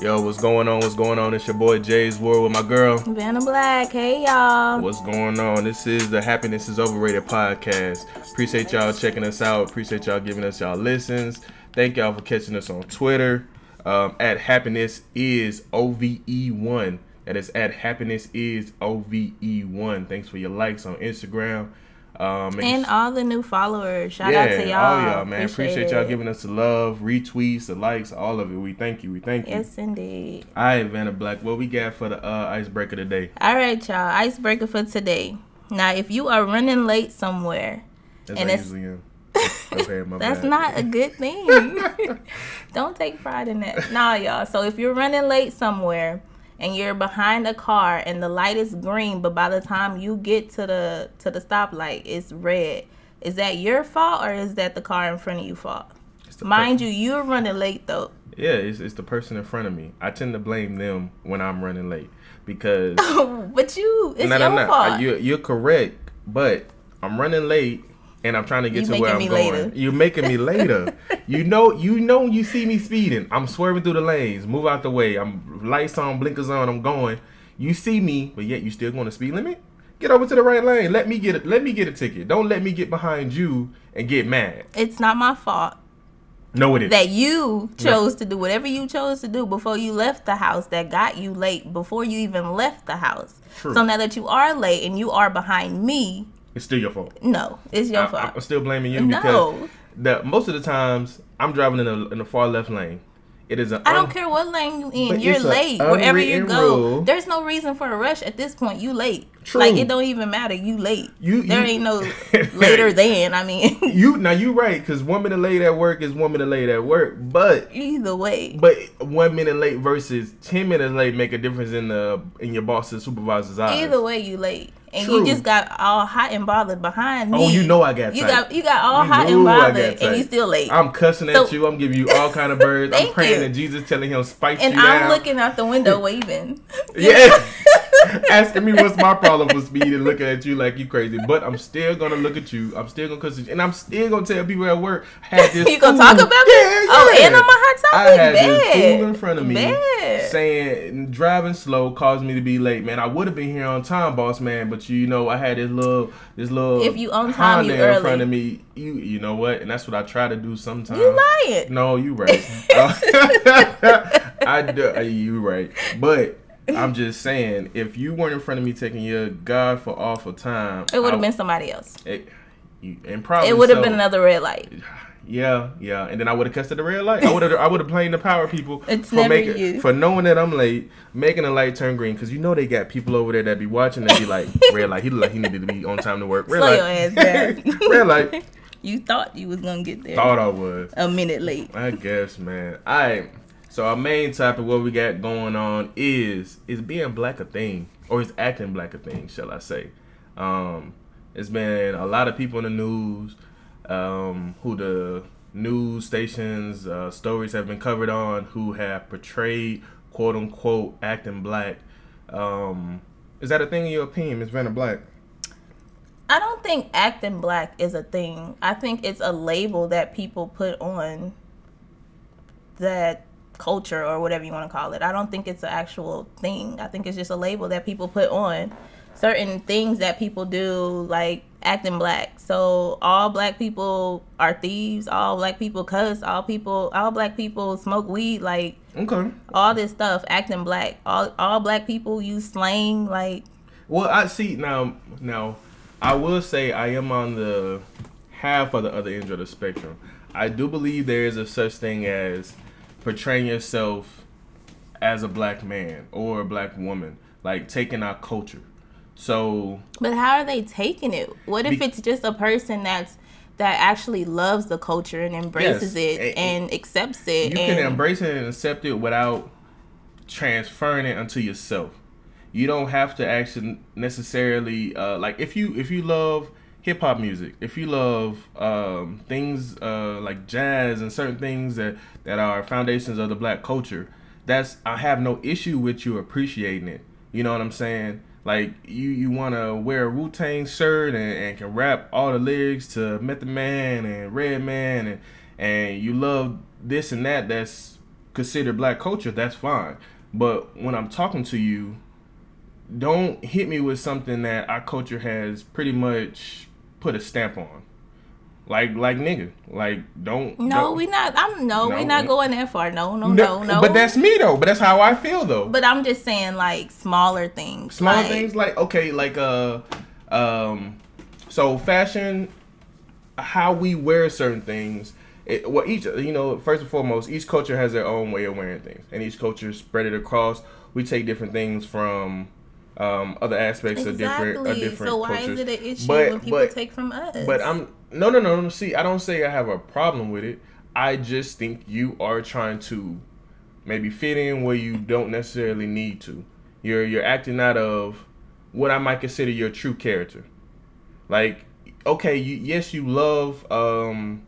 Yo, what's going on? What's going on? It's your boy Jay's World with my girl. Vanna Black. Hey, y'all. What's going on? This is the Happiness is Overrated podcast. Appreciate y'all checking us out. Appreciate y'all giving us y'all listens. Thank y'all for catching us on Twitter um, at Happiness is OVE1. That is at Happiness is OVE1. Thanks for your likes on Instagram. Um, and all the new followers. Shout yeah, out to y'all. all y'all, man. Appreciate, Appreciate y'all giving us the love, retweets, the likes, all of it. We thank you. We thank you. Yes, indeed. All right, Vanna Black. What we got for the uh, icebreaker today? All right, y'all. Icebreaker for today. Now, if you are running late somewhere, That's and it's okay, That's bad. not a good thing. Don't take pride in that. Nah, y'all. So if you're running late somewhere and you're behind a car and the light is green, but by the time you get to the to the stoplight, it's red. Is that your fault or is that the car in front of you fault? Mind per- you, you're running late though. Yeah, it's, it's the person in front of me. I tend to blame them when I'm running late because. but you, it's no, your no, no. fault. You, you're correct, but I'm running late and I'm trying to get you to where I'm going. Later. You're making me later. you know, you know, you see me speeding. I'm swerving through the lanes. Move out the way. I'm lights on, blinkers on. I'm going. You see me, but yet you still going to speed limit. Get over to the right lane. Let me get it. Let me get a ticket. Don't let me get behind you and get mad. It's not my fault. No, it is. That you chose no. to do whatever you chose to do before you left the house that got you late before you even left the house. True. So now that you are late and you are behind me, it's still your fault. No, it's your I, fault. I'm still blaming you no. because the most of the times I'm driving in a in the far left lane. It is. I I don't care what lane you in. You're late wherever you go. Rule. There's no reason for a rush at this point. You late. True. Like it don't even matter. You late. You, there you, ain't no later than. I mean, you now you right because one minute late at work is one minute late at work. But either way, but one minute late versus ten minutes late make a difference in the in your boss's supervisor's eyes. Either way, you late and True. you just got all hot and bothered behind oh, me. Oh, you know I got you got you got all you hot and bothered, and you still late. I'm cussing so, at you. I'm giving you all kind of birds. I'm praying to Jesus, telling him spike and you I'm down. looking out the window waving. yeah. asking me what's my problem for speed and looking at you like you crazy. But I'm still gonna look at you. I'm still gonna cuss you, and I'm still gonna tell people at work. I had this. you gonna talk about yeah, it? Oh, yeah. Oh, and on my hot topic. I had Bad. this fool in front of me Bad. saying driving slow caused me to be late. Man, I would have been here on time, boss man. But you know, I had this little, this little. If you on time, you early. in front of me. You, you know what? And that's what I try to do sometimes. You lying? No, you right. uh, I do. Uh, you right, but I'm just saying, if you weren't in front of me taking your God for awful time, it would have been somebody else. It, and probably it would have so. been another red light. Yeah, yeah, and then I would have cussed at the red light. I would have, I would have blamed the power people it's for making, you. for knowing that I'm late, making the light turn green. Because you know they got people over there that be watching and be like, red light. He look like he needed to be on time to work. Red Slow light. your ass down. red light. You thought you was gonna get there. Thought I was a minute late. I guess, man. I so our main topic, what we got going on is is being black a thing, or is acting black a thing, shall I say? Um, it's been a lot of people in the news um, who the news stations uh, stories have been covered on who have portrayed quote unquote acting black. Um, is that a thing in your opinion, Ms. Vanna Black? I don't think acting black is a thing. I think it's a label that people put on that culture or whatever you want to call it. I don't think it's an actual thing. I think it's just a label that people put on certain things that people do, like acting black. So all black people are thieves. All black people cuss. All people, all black people smoke weed. Like okay, all this stuff, acting black. All all black people use slang. Like well, I see now. Now, I will say I am on the half of the other end of the spectrum. I do believe there is a such thing as portraying yourself as a black man or a black woman, like taking our culture. So, but how are they taking it? What if be, it's just a person that's that actually loves the culture and embraces yes, it and, and, accepts it? You and, can embrace it and accept it without transferring it unto yourself. You don't have to actually necessarily uh, like if you if you love hip hop music, if you love um, things uh, like jazz and certain things that that are foundations of the black culture, that's I have no issue with you appreciating it. You know what I'm saying? Like you, you want to wear a Wu Tang shirt and, and, can rap all the lyrics to Method Man and Redman and and you love this and that. That's considered black culture, that's fine. But when I'm talking to you, don't hit me with something that our culture has pretty much put a stamp on. Like like nigga. Like don't No, don't- we not. I'm no, No. we not going that far. No, no, no, no. But that's me though. But that's how I feel though. But I'm just saying, like smaller things. Small like, things like okay, like uh, um, so fashion, how we wear certain things. It, well, each you know, first and foremost, each culture has their own way of wearing things, and each culture spread it across. We take different things from um, other aspects of different of different So why cultures. is it an issue But- when people but- take from us? But I'm no no no no. See, I don't say I have a problem with it. I just think you are trying to maybe fit in where you don't necessarily need to. You're you're acting out of what I might consider your true character. Like, okay, you, yes, you love. um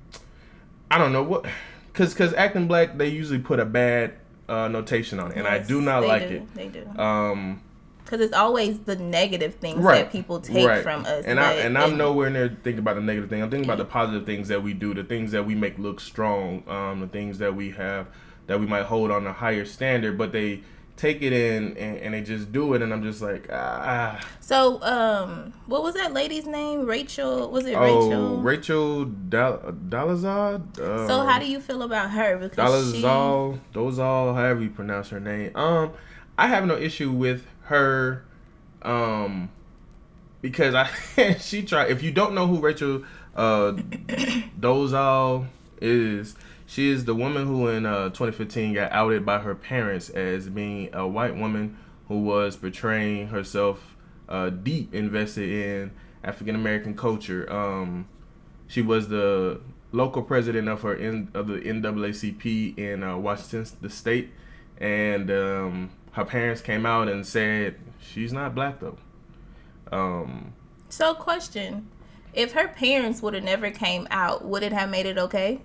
I don't know what, cause cause acting black they usually put a bad uh, notation on it, and I do not like do. it. They do. Um, Because it's always the negative things right that people take right. from us. and I and I'm nowhere near thinking about the negative thing. I'm thinking about the positive things that we do, the things that we make look strong, um, the things that we have that we might hold on a higher standard, but they take it in and, and they just do it, and I'm just like ah. So, um, what was that lady's name? Rachel. Was it Oh, Rachel? Rachel Dal-. Uh, so, how do you feel about her? Because Dalazal, she, Dozal, however you pronounce her name. Um, I have no issue with her, um, because I she tried. If you don't know who Rachel uh Dozal is, she is the woman who in uh 2015 got outed by her parents as being a white woman who was portraying herself uh deep invested in African American culture. Um, she was the local president of her of the NAACP in uh, Washington the state, and um, her parents came out and said she's not black though. Um, So, question: If her parents would have never came out, would it have made it okay?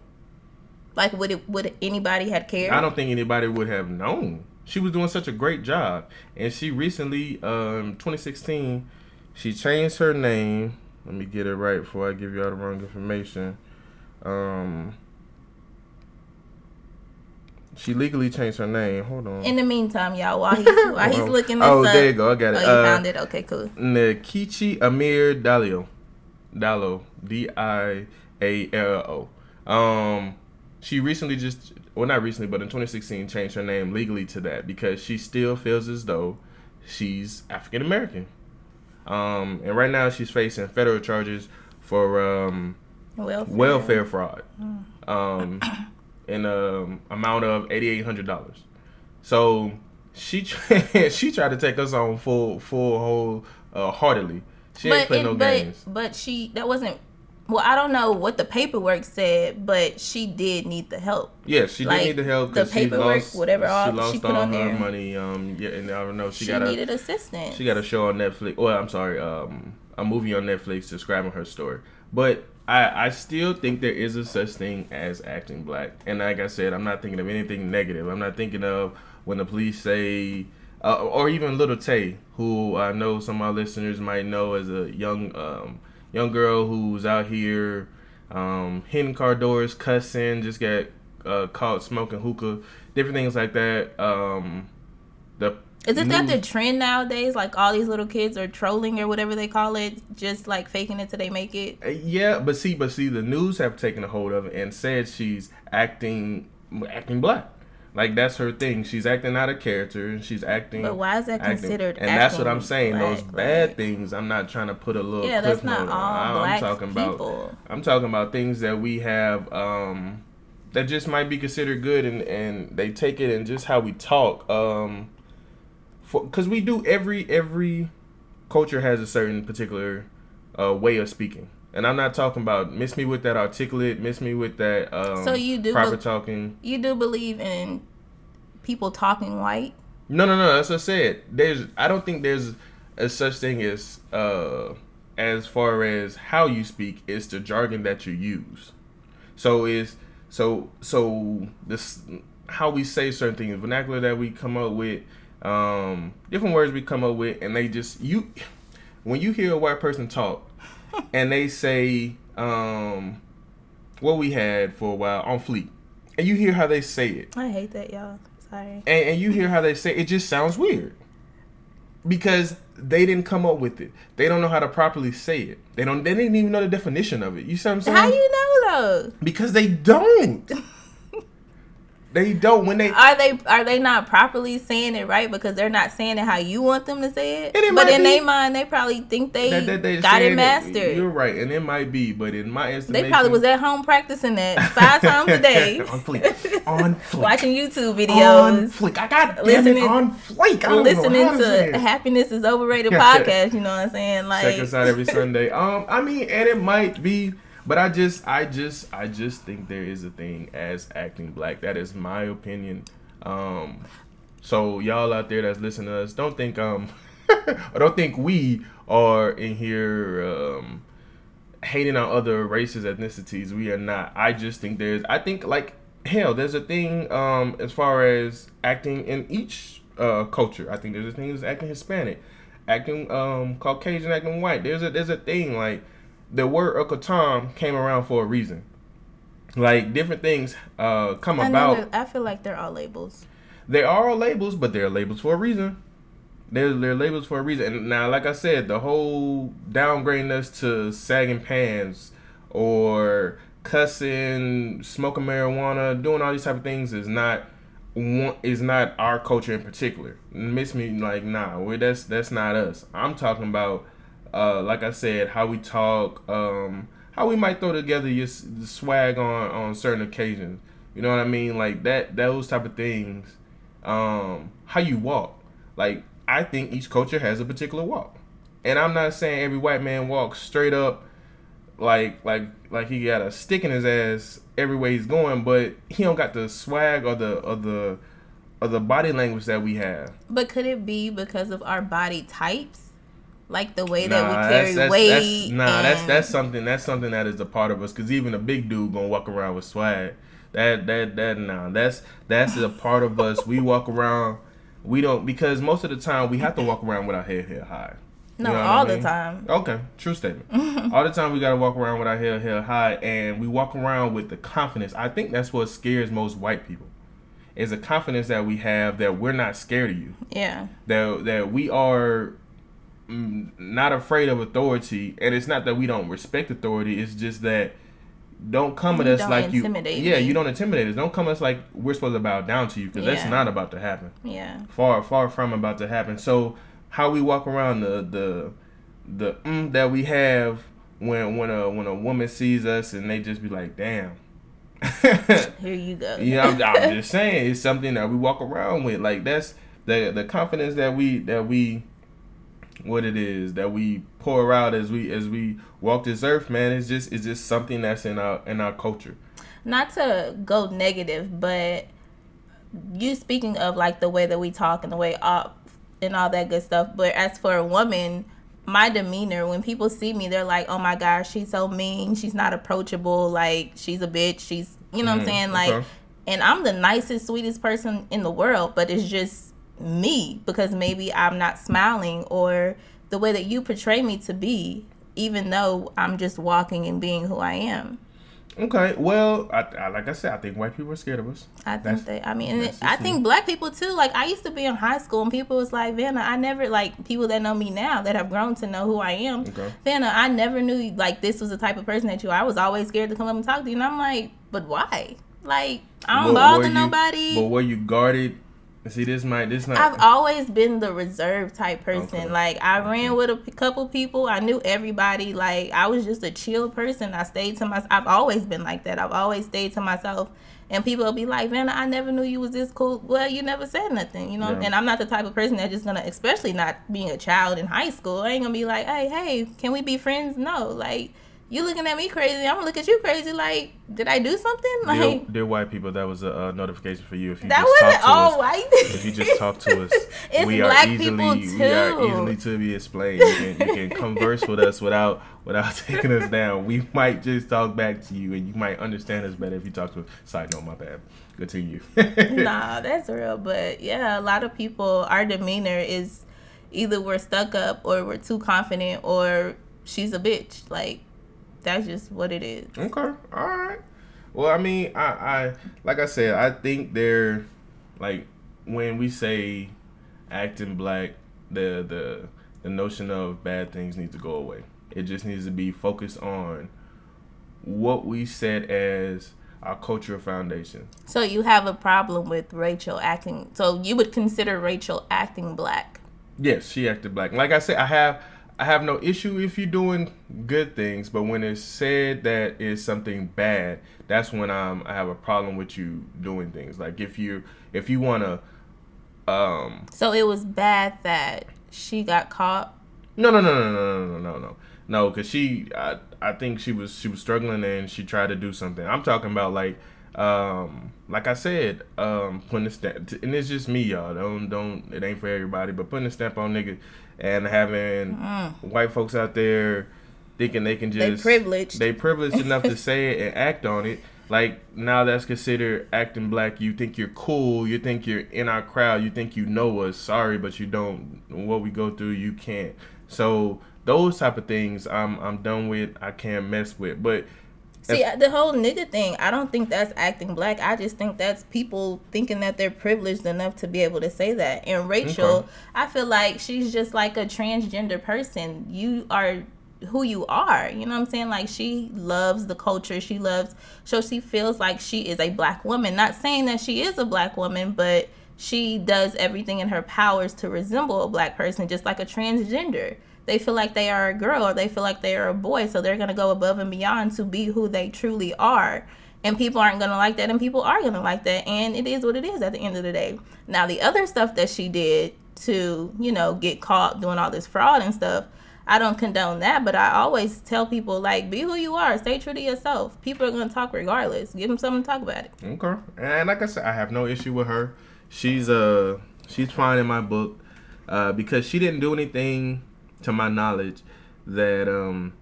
Like, would it? Would anybody had cared? I don't think anybody would have known. She was doing such a great job, and she recently, um, 2016, she changed her name. Let me get it right before I give you all the wrong information. Um, she legally changed her name. Hold on. In the meantime, y'all, while he's while he's Oh, looking this oh, up, there you go. I got oh, it. you Uh, found it. Okay, cool. Nkechi Amir Diallo. Dallo. D I A L O. Um she recently just well not recently, but in 2016 changed her name legally to that because she still feels as though she's African American. Um and right now she's facing federal charges for um Welfare. welfare fraud. Um in a amount of eighty eight hundred dollars. So she she tried to take us on full full whole uh, heartedly. She ain't but playing it, no but games. but she that wasn't. Well, I don't know what the paperwork said, but she did need the help. Yes, she like, did need the help the paperwork, lost whatever, all- she lost she put all on her there. money. Um, yeah, and I don't know. She, She, got a needed assistance. she got a show on Netflix. Well, I'm sorry, um, a movie on Netflix describing her story. But I, I still think there is a such thing as acting black. And like I said, I'm not thinking of anything negative. I'm not thinking of when the police say, uh, or even Little Tay, who I know some of my listeners might know as a young um, young girl who's out here um, hitting car doors, cussing, just got uh, caught smoking hookah, different things like that. Um, the Isn't that the trend nowadays? Like all these little kids are trolling or whatever they call it, just like faking it till they make it. Uh, Yeah, but see, but see, the news have taken a hold of it and said she's acting acting black. Like that's her thing. She's acting out of character. and She's acting. But why is that acting- considered? And that's what I'm saying. Those bad Like, things. I'm not trying to put a little. Yeah, that's not on. all black I'm talking about. people. I'm talking about things that we have um, that just might be considered good, and and they take it and just how we talk. Um, because we do every every culture has a certain particular uh, way of speaking. And I'm not talking about miss me with that articulate, miss me with that um, So you do proper bel- talking. You do believe in people talking white? No, no, no. That's what I said. There's, I don't think there's a such thing as, uh, as far as how you speak. It's the jargon that you use. So is so so this how we say certain things, vernacular that we come up with, um, different words we come up with, and they just you. When you hear a white person talk, and they say, um, what we had for a while on fleek, and you hear how they say it. I hate that, y'all. Sorry. And, and you hear how they say it, it just sounds weird. Because they didn't come up with it. They don't know how to properly say it. They don't they didn't even know the definition of it. You see what I'm saying? How you know though? Because they don't. They don't when they are they are they not properly saying it right because they're not saying it how you want them to say it. it but in their mind, they probably think they, that, that got it mastered. You're right, and it might be, but in my estimation, they probably was at home practicing that five times a day, on fleek, on fleek, watching YouTube videos on fleek. I got Listening- on fleek. I don't listening to "Happiness is Overrated" podcast. You know what I'm saying? Like Check us out every Sunday. Um, I mean, and it might be, but I just, I just, I just think there is a thing as acting black. That is my opinion. Um, so y'all out there that's listening to us, don't think um, or don't think we are in here um hating on other races, ethnicities. We are not. I just think there's. I think like hell, there's a thing um as far as acting in each uh culture. I think there's a thing as acting Hispanic, acting um Caucasian, acting white. There's a there's a thing like the word Uncle Tom came around for a reason. Like different things uh come I, about. I feel like they're all labels. They are all labels, but they're labels for a reason. They're, they're labels for a reason. And now, like I said, the whole downgrading us to sagging pants or cussing, smoking marijuana, doing all these type of things is not one is not our culture in particular. Miss me like nah, we that's that's not us. I'm talking about uh like I said, how we talk, um, how we might throw together your swag on on certain occasions. You know what I mean? Like that those type of things. Um, how you walk. Like I think each culture has a particular walk. And I'm not saying every white man walks straight up like like like he got a stick in his ass everywhere he's going, but he don't got the swag or the or the or the body language that we have. But could it be because of our body types, like the way Nah, that we carry that's, that's, weight? that's, nah, that's that's something that's something that is a part of us. Cause even a big dude gonna walk around with swag. That that that nah, that's that's a part of us. We walk around. We don't because most of the time we have to walk around with our head held high. You no know all I the time. Okay, true statement. All the time we gotta walk around with our head held high, and we walk around with the confidence. I think that's what scares most white people, is the confidence that we have that we're not scared of you Yeah, that that we are not afraid of authority, and it's not that we don't respect authority. It's just that don't come at You us like you. Yeah, you don't intimidate us. Don't come at us like we're supposed to bow down to you because that's not about to happen. yeah. Far far from about to happen. So how we walk around the the the mm that we have when when a when a woman sees us and they just be like, damn. Here you go. Yeah, I'm, I'm just saying it's something that we walk around with. Like that's the the confidence that we that we what it is that we pour out as we as we walk this earth, man. It's just it's just something that's in our in our culture. Not to go negative, but you speaking of like the way that we talk and the way up and all that good stuff. But as for a woman, my demeanor when people see me, they're like, "Oh my gosh, she's so mean. She's not approachable. Like she's a bitch. She's you know what I'm Mm, saying like." okay. And I'm the nicest, sweetest person in the world, but it's just me because maybe I'm not smiling or the way that you portray me to be, even though I'm just walking and being who I am. Okay, well, I, I like I said, I think white people are scared of us. I think That's- they. I mean, it, I think me. black people too. Like I used to be in high school, and people was like, "Vanna, I never like people that know me now that have grown to know who I am. Okay. Vanna, I never knew like this was the type of person that you. are. I was always scared to come up and talk to you, and I'm like, but why? Like I don't Were- bother you- nobody. But were you guarded? See, this might this not. I've always been the reserved type person. Okay. Like I ran with a p- couple people. I knew everybody. Like I was just a chill person. I stayed to myself. I've always been like that. I've always stayed to myself. And people will be like, Vanna, I never knew you was this cool. Well, you never said nothing, you know. Yeah. And I'm not the type of person that just gonna, especially not being a child in high school. I ain't gonna be like, hey, hey, can we be friends? No, like you looking at me crazy. I'm gonna look at you crazy. Like, did I do something? dear, Like dear white people, that was a, uh notification for you. If you that just wasn't talk to all us, white. if you just talk to us, we are easily we are easily to be explained. You can, you can converse with us without without taking us down. We might just talk back to you, and you might understand us better if you talk to us. Side note, my bad. Continue. nah, that's real. But yeah, a lot of people, our demeanor is either we're stuck up or we're too confident or she's a bitch. Like, that's just what it is. Okay. All right. Well, I mean, I, I like I said, I think they're like when we say acting black, the the the notion of bad things needs to go away. It just needs to be focused on what we set as our cultural foundation. So you have a problem with Rachel acting. So you would consider Rachel acting black. Yes, she acted black. Like I said, I have I have no issue if you're doing good things, but when it's said that is something bad, that's when I'm I have a problem with you doing things. Like if you if you wanna um So it was bad that she got caught. No no no no no no no no no because she I I think she was she was struggling and she tried to do something. I'm talking about like um like I said um putting a stamp and it's just me y'all don't don't it ain't for everybody but putting a stamp on nigga and having mm. white folks out there thinking they can just they privileged. they privileged enough to say it and act on it. Like now that's considered acting black. You think you're cool. You think you're in our crowd. You think you know us. Sorry but you don't. What we go through you can't. So those type of things I'm I'm done with. I can't mess with. But See, if, the whole nigga thing, I don't think that's acting black. I just think that's people thinking that they're privileged enough to be able to say that. And Rachel, okay. I feel like she's just like a transgender person. You are who you are. You know what I'm saying? Like she loves the culture. She loves so she feels like she is a black woman. Not saying that she is a black woman, but she does everything in her powers to resemble a black person just like a transgender they feel like they are a girl or they feel like they are a boy so they're going to go above and beyond to be who they truly are. And people aren't going to like that and people are going to like that and it is what it is at the end of the day. Now the other stuff that she did to you know get caught doing all this fraud and stuff i don't condone that but i always tell people like be who you are stay true to yourself. People are going to talk regardless. Give them something to talk about it. Okay. And like i said i have no issue with her. She's uh she's fine in my book uh because she didn't do anything to my knowledge, that um,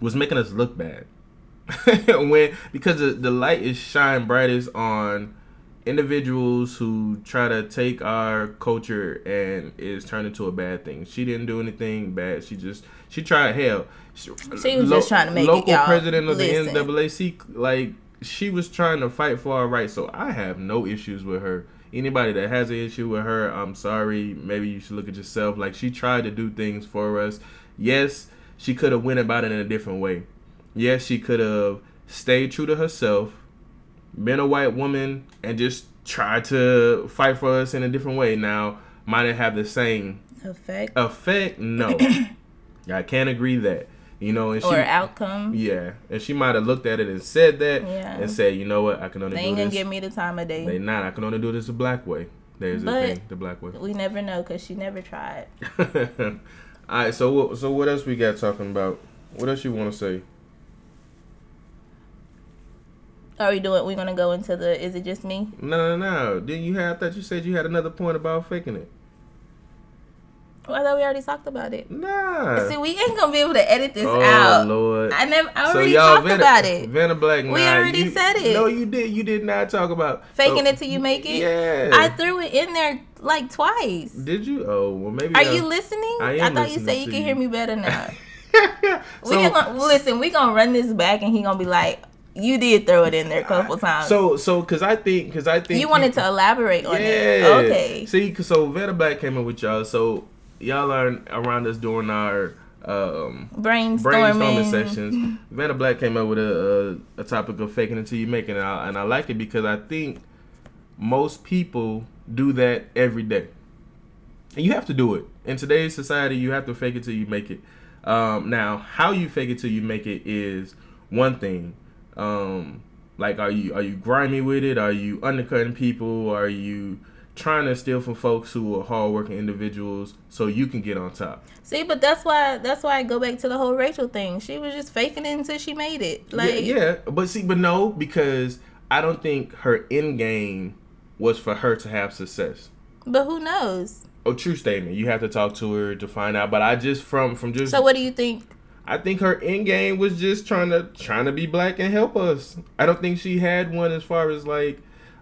was making us look bad. when because the, the light is shine brightest on individuals who try to take our culture and is turned into a bad thing. She didn't do anything bad. She just she tried hell. She, she was lo- just trying to make local it, president of Listen. the NAACP. Like she was trying to fight for our rights. So I have no issues with her anybody that has an issue with her, I'm sorry. Maybe you should look at yourself. Like she tried to do things for us. Yes, she could have went about it in a different way. Yes, she could have stayed true to herself, been a white woman, and just tried to fight for us in a different way. Now, might it have the same effect? Effect? No, I can't agree that. You know, and or she, outcome. Yeah, and she might have looked at it and said that, yeah. and said, you know what, I can only. They ain't gonna give me the time of day. They not. I can only do this the black way. There's but the thing, the black way. We never know because she never tried. All right, so so what else we got talking about? What else you want to say? Are we doing? We gonna go into the? Is it just me? No, no, no. Didn't you have? I thought you said you had another point about faking it. Well, I thought we already talked about it. Nah. See, we ain't gonna be able to edit this oh, out. Lord. I never. I already so talked Vanna, about it. Vanna Black. We already you, said it. No, you did. You did not talk about faking oh, it till you make it. Yeah. I threw it in there like twice. Did you? Oh, well, maybe. Are I, you listening? I, am I thought you said you can you. hear me better now. so, we gonna listen. We gonna run this back, and he gonna be like, you did throw it in there a couple times. So, so because I think, because I think you wanted to elaborate on yeah. it. Okay. See, so Vanna Black came in with y'all. So y'all are around us during our um, brainstorming. brainstorming sessions. Vanna Black came up with a, a, a topic of faking until you make it, and I, and I like it because I think most people do that every day, and you have to do it in today's society. You have to fake it till you make it. Um, now, how you fake it till you make it is one thing. Um, like, are you are you grimy with it? Are you undercutting people? Are you trying to steal from folks who are hardworking individuals so you can get on top. See, but that's why that's why I go back to the whole Rachel thing. She was just faking it until she made it. Like yeah, yeah. but see, but no, because I don't think her end game was for her to have success. But who knows? Oh, true statement. You have to talk to her to find out. But I just from from just so what do you think? I think her end game was just trying to trying to be black and help us. I don't think she had one as far as like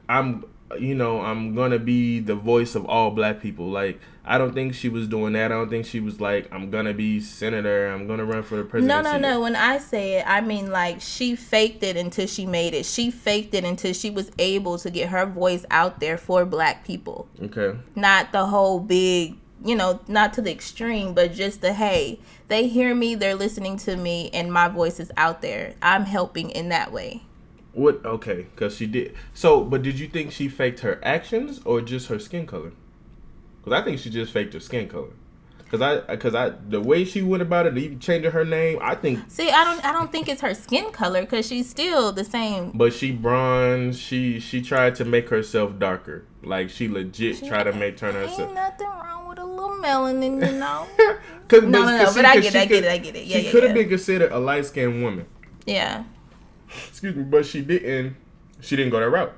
I'm you know, I'm gonna be the voice of all black people. Like, I don't think she was doing that. I don't think she was like, I'm gonna be senator. I'm gonna run for the presidency. No, no, no. When I say it, I mean like she faked it until she made it. She faked it until she was able to get her voice out there for black people. Okay. Not the whole big, you know, not to the extreme, but just the hey, they hear me, they're listening to me, and my voice is out there. I'm helping in that way. What? Okay, because she did. So, but did you think she faked her actions or just her skin color? Because I think she just faked her skin color. Because I, because I, the way she went about it, even changing her name, I think. See, I don't, I don't think it's her skin color because she's still the same. But she bronze. She she tried to make herself darker. Like she legit She- tried to make turn herself. Ain't nothing wrong with a little melanin, you know. Cause, No, no, no, cause but I cause get it, I get could- it, I get it. Yeah, she yeah, could have yeah. been considered a light skinned woman. yeah. Excuse me, but she didn't. She didn't go that route.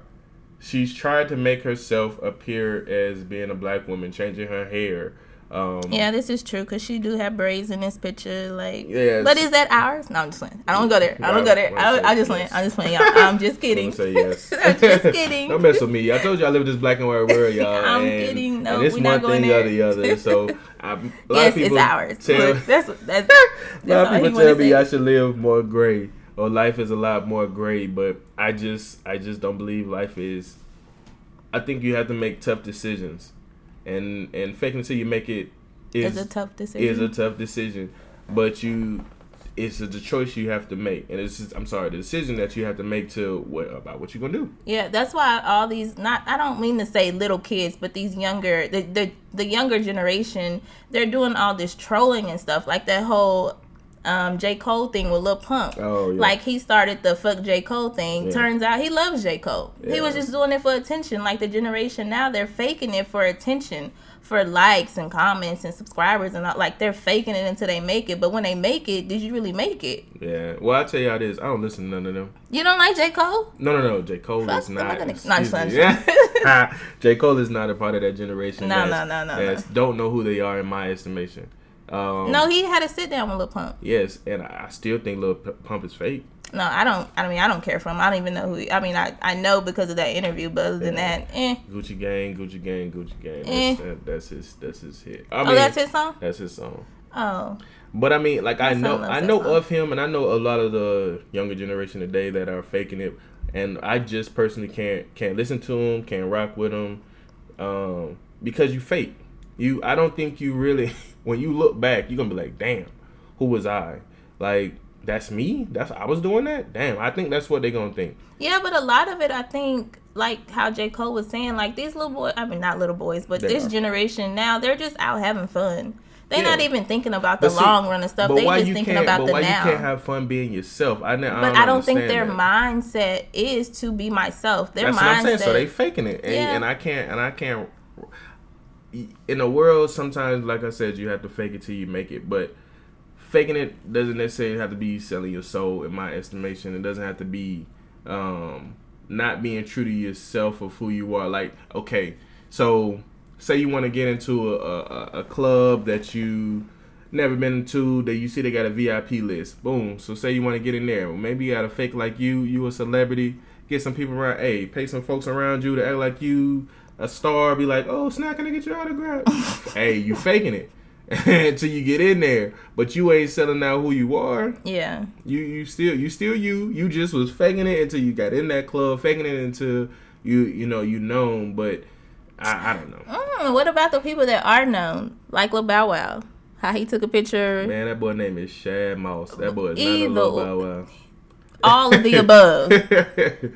She's tried to make herself appear as being a black woman, changing her hair. Um, Yeah, this is true because she do have braids in this picture. Like, Yeah, but is that ours? No, I'm just playing. I don't go there. I don't go there. I, I just playing. I'm just playing, y'all. I'm just kidding. say yes. I'm just kidding. Don't mess with me. I told you I live this black and white world, y'all. I'm and, kidding. No, and it's we one not going thing there. or the other. So I, a lot yes, of people it's ours. Tell, Look, that's that's. a lot that's of people tell me. I should live more gray or life is a lot more gray, but I just I just don't believe life is. I think you have to make tough decisions, and and faking until you make it is a tough decision. is a tough decision, but you it's a, the choice you have to make, and it's just, I'm sorry, the decision that you have to make to what about what you're gonna do. Yeah, that's why all these not I don't mean to say little kids, but these younger the the, the younger generation, they're doing all this trolling and stuff. Like that whole um J. Cole thing with Lil Pump. Oh, yeah. Like he started the fuck J. Cole thing. Yeah. Turns out he loves J. Cole. He was just doing it for attention. Like the generation now, they're faking it for attention. For likes and comments and subscribers and all, like they're faking it until they make it. But when they make it, did you really make it? Yeah. Well, I tell y'all this. I don't listen to none of them. You don't like J. Cole? No, no, no. J. Cole Fuck is not. fucking- excuse No, I'm just me. Yeah. J. Cole is not a part of that generation. No, no, no, no, that's Don't know who they are in my estimation. Um, No, he had a sit down with Lil Pump. Yes, and I still think Lil P- Pump is fake. No, I don't. I mean, I don't care for him. I don't even know who. He, I mean, I I know because of that interview, but other than Yeah. that, eh. Gucci Gang, Gucci Gang, Gucci Gang. Eh. That's, that, that's his. That's his hit. I oh, mean, that's his song. That's his song. Oh, But I mean, like I know, I know song. of him, and I know a lot of the younger generation today that are faking it, and I just personally can't can't listen to him, can't rock with him, um, because you fake. You, I don't think you really. When you look back, you're gonna be like, "Damn, who was I?" Like that's me. That's I was doing that. Damn, I think that's what they're gonna think. yeah, but a lot of it, I think, like how J Cole was saying, like these little boys. I mean, not little boys, but They this are. generation now, they're just out having fun. They're Yeah. not even thinking about the see, long run and stuff. They just you thinking about But the why now. you can't have fun being yourself? I, I but I don't think their that. mindset is to be myself. Their That's what I'm saying. mindset. So they faking it, and, Yeah. and I can't, and I can't. In the world, sometimes, like I said, you have to fake it till you make it. But faking it doesn't necessarily have to be selling your soul. In my estimation, it doesn't have to be um, not being true to yourself of who you are. Like, okay, so say you want to get into a, a, a club that you never been to that you see they got a VIP list. Boom. So say you want to get in there. Well, maybe you got to fake like you, you a celebrity. Get some people around. Hey, pay some folks around you to act like you a star. Be like, oh, snap, can I get your autograph? hey, you faking it until you get in there, but you ain't selling out who you are. yeah. You you still you still you. You just was faking it until you got in that club, faking it until you you know you known. But I, I don't know. Mm, what about the people that are known, like Lil Bow Wow? How he took a picture, Man, that boy name is Shad Moss. That boy is Evil. not a little Bow all of the above.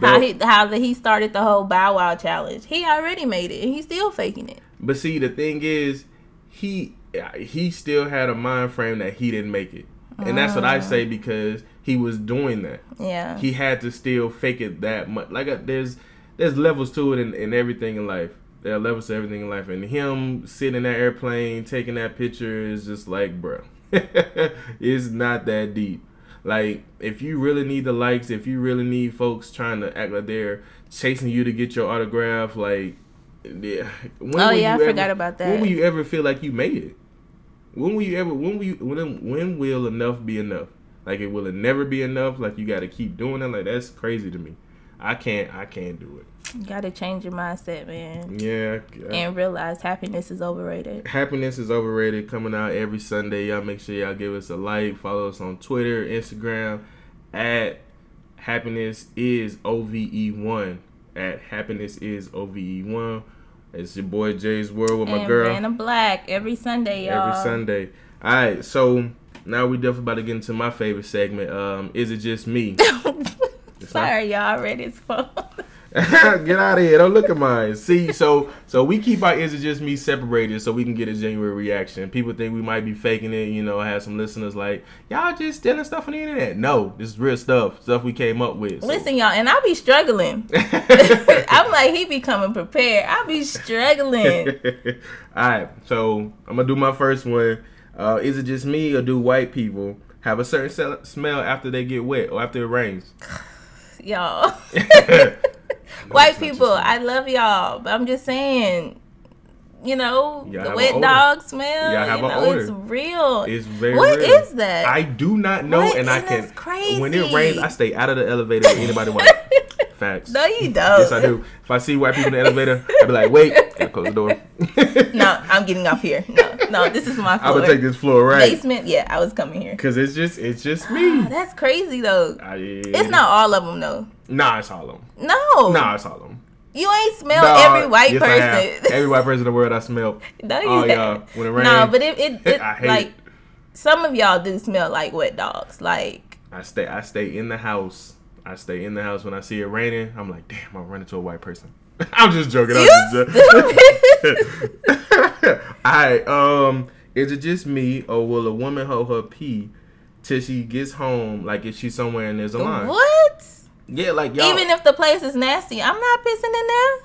How he how the, he started the whole Bow Wow challenge. He already made it, and he's still faking it. But see, the thing is, he he still had a mind frame that he didn't make it, and that's what I say because he was doing that. Yeah, He had to still fake it that much. Like uh, there's there's levels to it in, in everything in life. There are levels to everything in life, and him sitting in that airplane taking that picture is just like, bro, it's not that deep. Like if you really need the likes, if you really need folks trying to act like they're chasing you to get your autograph, like, yeah. When Oh, yeah, I you forgot ever- about When will you ever feel like you made it? When will you ever? When will you? When when will enough be enough? Like it will it never be enough? Like you got to keep doing it? Like that's crazy to me. I can't. I can't do it. You gotta change your mindset, man, Yeah. and realize happiness is overrated. Happiness is overrated. Coming out every Sunday. Y'all make sure y'all give us a like. Follow us on Twitter, Instagram, at Happiness is OVE one. At Happiness is OVE one. It's your boy Jay's World with my and girl. Man of Black every Sunday, y'all. every Sunday. All right, so now we definitely about to get into my favorite segment. Um, is it just me? Sorry, y'all ready as fuck. get out of here! Don't look at mine. See, so so we keep our is it just me separated so we can get a genuine reaction. People think we might be faking it. You know, have some listeners like y'all just stealing stuff on the internet. No, this is real stuff. Stuff we came up with. So. Listen, y'all, and I'll be struggling. I'm like, he be coming prepared. I'll be struggling. All right, so I'm gonna do my first one. Uh, is it just me or do white people have a certain smell after they get wet or after it rains? y'all. White people. I love y'all, but I'm just saying, you know, Y'all the wet dog smell, Y'all have you know, it's real. It's very What real. is that? I do not know, What? and I can. that's crazy. When it rains, I stay out of the elevator. Anybody white. Facts. no, you don't. Yes, I do. If I see white people in the elevator, I'd be like, wait, I close the door. No, I'm getting off here. No, no, this is my floor. gonna take this floor right, Basement, yeah, I was coming here. cause it's just, it's just Ah, me. That's crazy though. I, It's not all of them though. Nah, it's all of them. No, Nah, it's all of them. you ain't smell every white yes, person. Every white person in the world I smell. no, you Oh yeah, when it rains. No, but it, it, it I hate like it. some of y'all do smell like wet dogs. Like I stay, I stay in the house. I stay in the house when I see it raining. I'm like, damn, I'm running into a white person. I'm just joking. I'm just joking. Alright, um, is it just me or will a woman hold her pee till she gets home, like if she's somewhere and there's a line? what? Yeah, like y'all. Even if the place is nasty, I'm not pissing in there.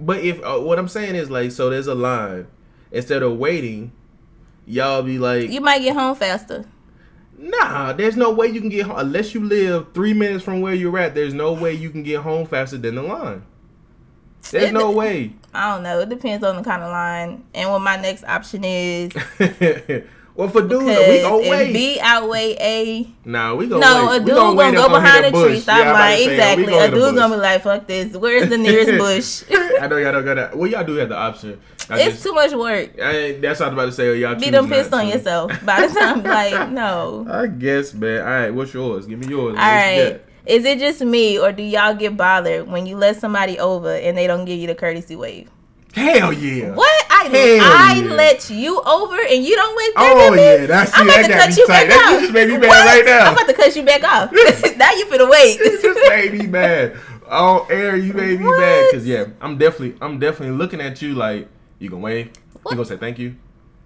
but if uh, what I'm saying is like, so there's a line. Instead of waiting, y'all be like, You might get home faster. Nah, there's no way you can get home unless you live three minutes from where you're at. There's no way you can get home faster than the line. There's It- no way. I don't know. It depends on the kind of line and what my next option is. well, for dudes, we gonna if wait. B outweigh A, nah, we gonna no, wait. a dude gonna, gonna, go behind the a tree. Stop Yeah, I'm lying. say, Exactly. go A dude gonna be like, "Fuck this. Where's the nearest bush?" I know y'all don't got that. Well, y'all do have the option. I it's just, too much work. I, that's what I was about to say. Y'all Be not pissed on to. yourself by the time. Like, no. I guess, man. All right, what's yours? Give me yours. All right. Is it just me, or do y'all get bothered when you let somebody over and they don't give you the courtesy wave? Hell yeah. What? I Hell I yeah. let you over and you don't wave back Oh yeah, that's I'm about That to cut you tight. back That off. just made me mad What? right now. I'm about to cut you back off. now you finna wait. you just made me mad. On air, you made me What? mad because yeah, I'm definitely, I'm definitely looking at you like you gonna wave. What? You gonna say thank you.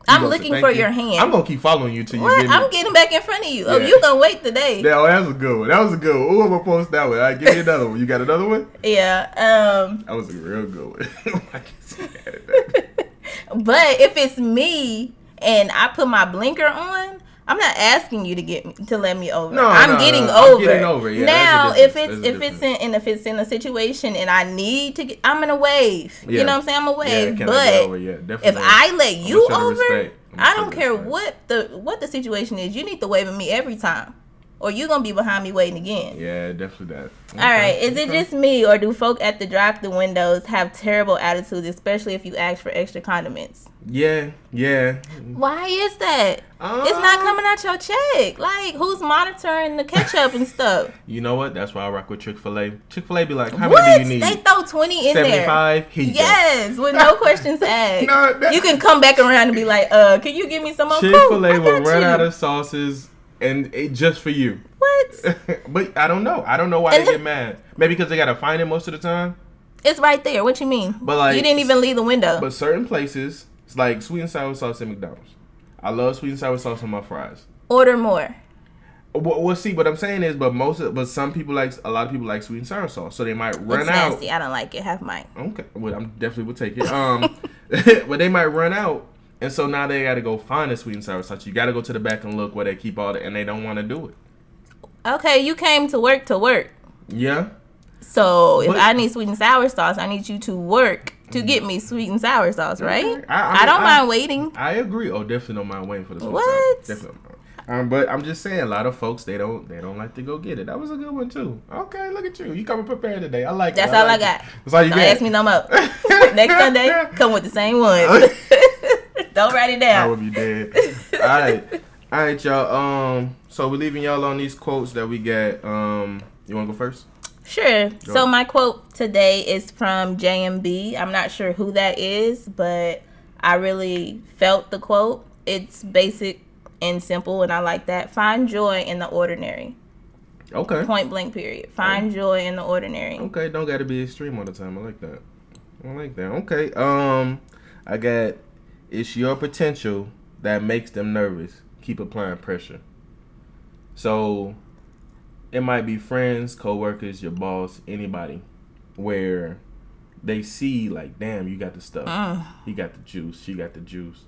I'm looking for you? your hand. I'm gonna keep following you till you what? I'm getting back in front of you. Oh, you gonna wait today? yeah, oh, that was a good one. That was a good one. Ooh, I'm gonna post that one. All right, give me another one. You got another one? Yeah. Um. That was a real good one. I can see that. But if it's me and I put my blinker on, I'm not asking you to get me to let me over. No, I'm no, getting no, I'm over. getting over, yeah, now, that's a if difference, it's if it's in and if it's in a situation and I need to get, I'm gonna wave. Yeah. You know what I'm saying? I'm gonna Yeah, wave. I but over? Yeah, if I let you over. I don't care respect. what the what the situation is. You need to wave at me every time, or you gonna be behind me waiting again. Yeah, definitely that. All right, is it just me or do folk at the drive-thru windows have terrible attitudes, especially if you ask for extra condiments? Yeah, yeah. Why is that? it's not Uh, coming out your check. Like, who's monitoring the ketchup and stuff? You know what? That's why I rock with Chick Fil A. Chick Fil A be like, how what? many do you need? They throw 20 in there. Seventy-five. Yes, with no questions asked. No, you can come back around and be like, uh, can you give me some more Chick Fil A will run out of sauces and it just for you. What? but I don't know. I don't know why And they get mad. Maybe because they gotta find it most of the time. It's right there. What you mean? But, like, you didn't even leave the window. But certain places, it's like sweet and sour sauce at McDonald's. I love sweet and sour sauce on my fries. Order more. Well, we'll see. What I'm saying is, but most, of, but some people like a lot of people like sweet and sour sauce, so they might run it's out. nasty. I don't like it. Have mine. Okay, well, I'm definitely would take it. Um, but they might run out, and so now they got to go find a sweet and sour sauce. You got to go to the back and look where they keep all the, and they don't want to do it. Okay, you came to work to work. Yeah, So if I need sweet and sour sauce, I need you to work to get me sweet and sour sauce, right? Okay. I- I I, don't I- mind waiting. I agree. Oh, definitely don't mind waiting for the sweet What? sour. Definitely. Um, but I'm just saying, a lot of folks they don't they don't like to go get it. That was a good one too. Okay, look at you. You coming prepared today. I like. That. That's it. all like I got. It. That's all you Don't got. ask me no more. Next Sunday, come with the same one. Don't write it down. I would be dead. all right, all right, y'all. Um, so we're leaving y'all on these quotes that we got. Um, you want to go first? Sure. Go. So my quote today is from JMB. I'm not sure who that is, but I really felt the quote. It's basic and simple, and I like that. Find joy in the ordinary. Okay. Point blank. Period. Find joy in the ordinary. Okay, don't gotta be extreme all the time. I like that. I like that. Okay. Um, I got. It's your potential that makes them nervous. Keep applying pressure. So, it might be friends, coworkers, your boss, anybody, where they see like, damn, you got the stuff. Mm, He got the juice. She got the juice.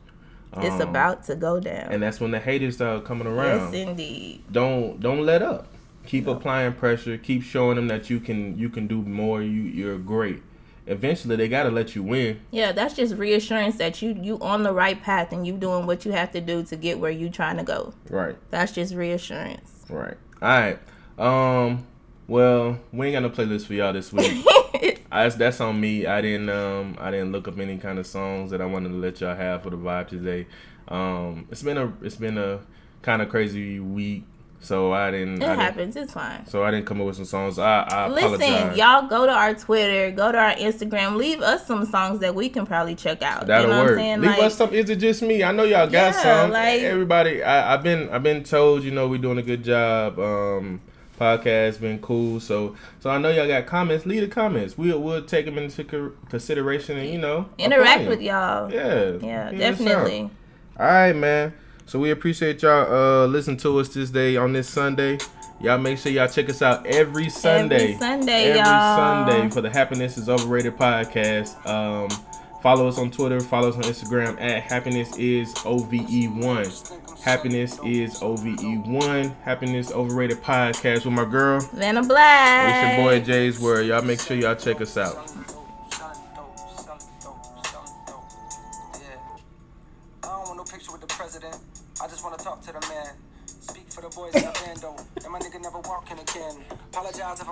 it's Um, about to go down. And that's when the haters start coming around. yes, indeed. don't don't let up. Keep No. applying pressure. Keep showing them that you can you can do more. You you're great. Eventually, they gotta let you win. Yeah, that's just reassurance that you you on the right path and you doing what you have to do to get where you trying to go. Right, That's just reassurance. right. All right. Um. Well, we ain't got no playlist for y'all this week. I, that's on me. I didn't um I didn't look up any kind of songs that I wanted to let y'all have for the vibe today. Um. It's been a it's been a kind of crazy week, so I didn't. it I didn't happens. It's fine. so I didn't come up with some songs. I, I apologize. Listen, y'all go to our Twitter, go to our Instagram, leave us some songs that we can probably check out. That'll you know work. what I'm saying? Leave Like, us some. Is it just me? I know y'all got Yeah, some. like- Everybody, I, I've been, I've been told, you know, we're doing a good job. Um, podcast been cool. So, so I know y'all got comments. Leave the comments. We'll, we'll take them into consideration and you know interact with y'all. Yeah, Yeah, Hear us out. definitely. All right, man. So we appreciate y'all uh listening to us this day on this Sunday. Y'all make sure y'all check us out every Sunday. Every Sunday, Every y'all. Sunday for the Happiness is Overrated podcast. Um, follow us on Twitter. Follow us on Instagram at Happiness is OVE1. Happiness is OVE1. Happiness Overrated podcast with my girl. Vanna Black. It's your boy Jay's Word. Y'all make sure y'all check us out. Want to talk to the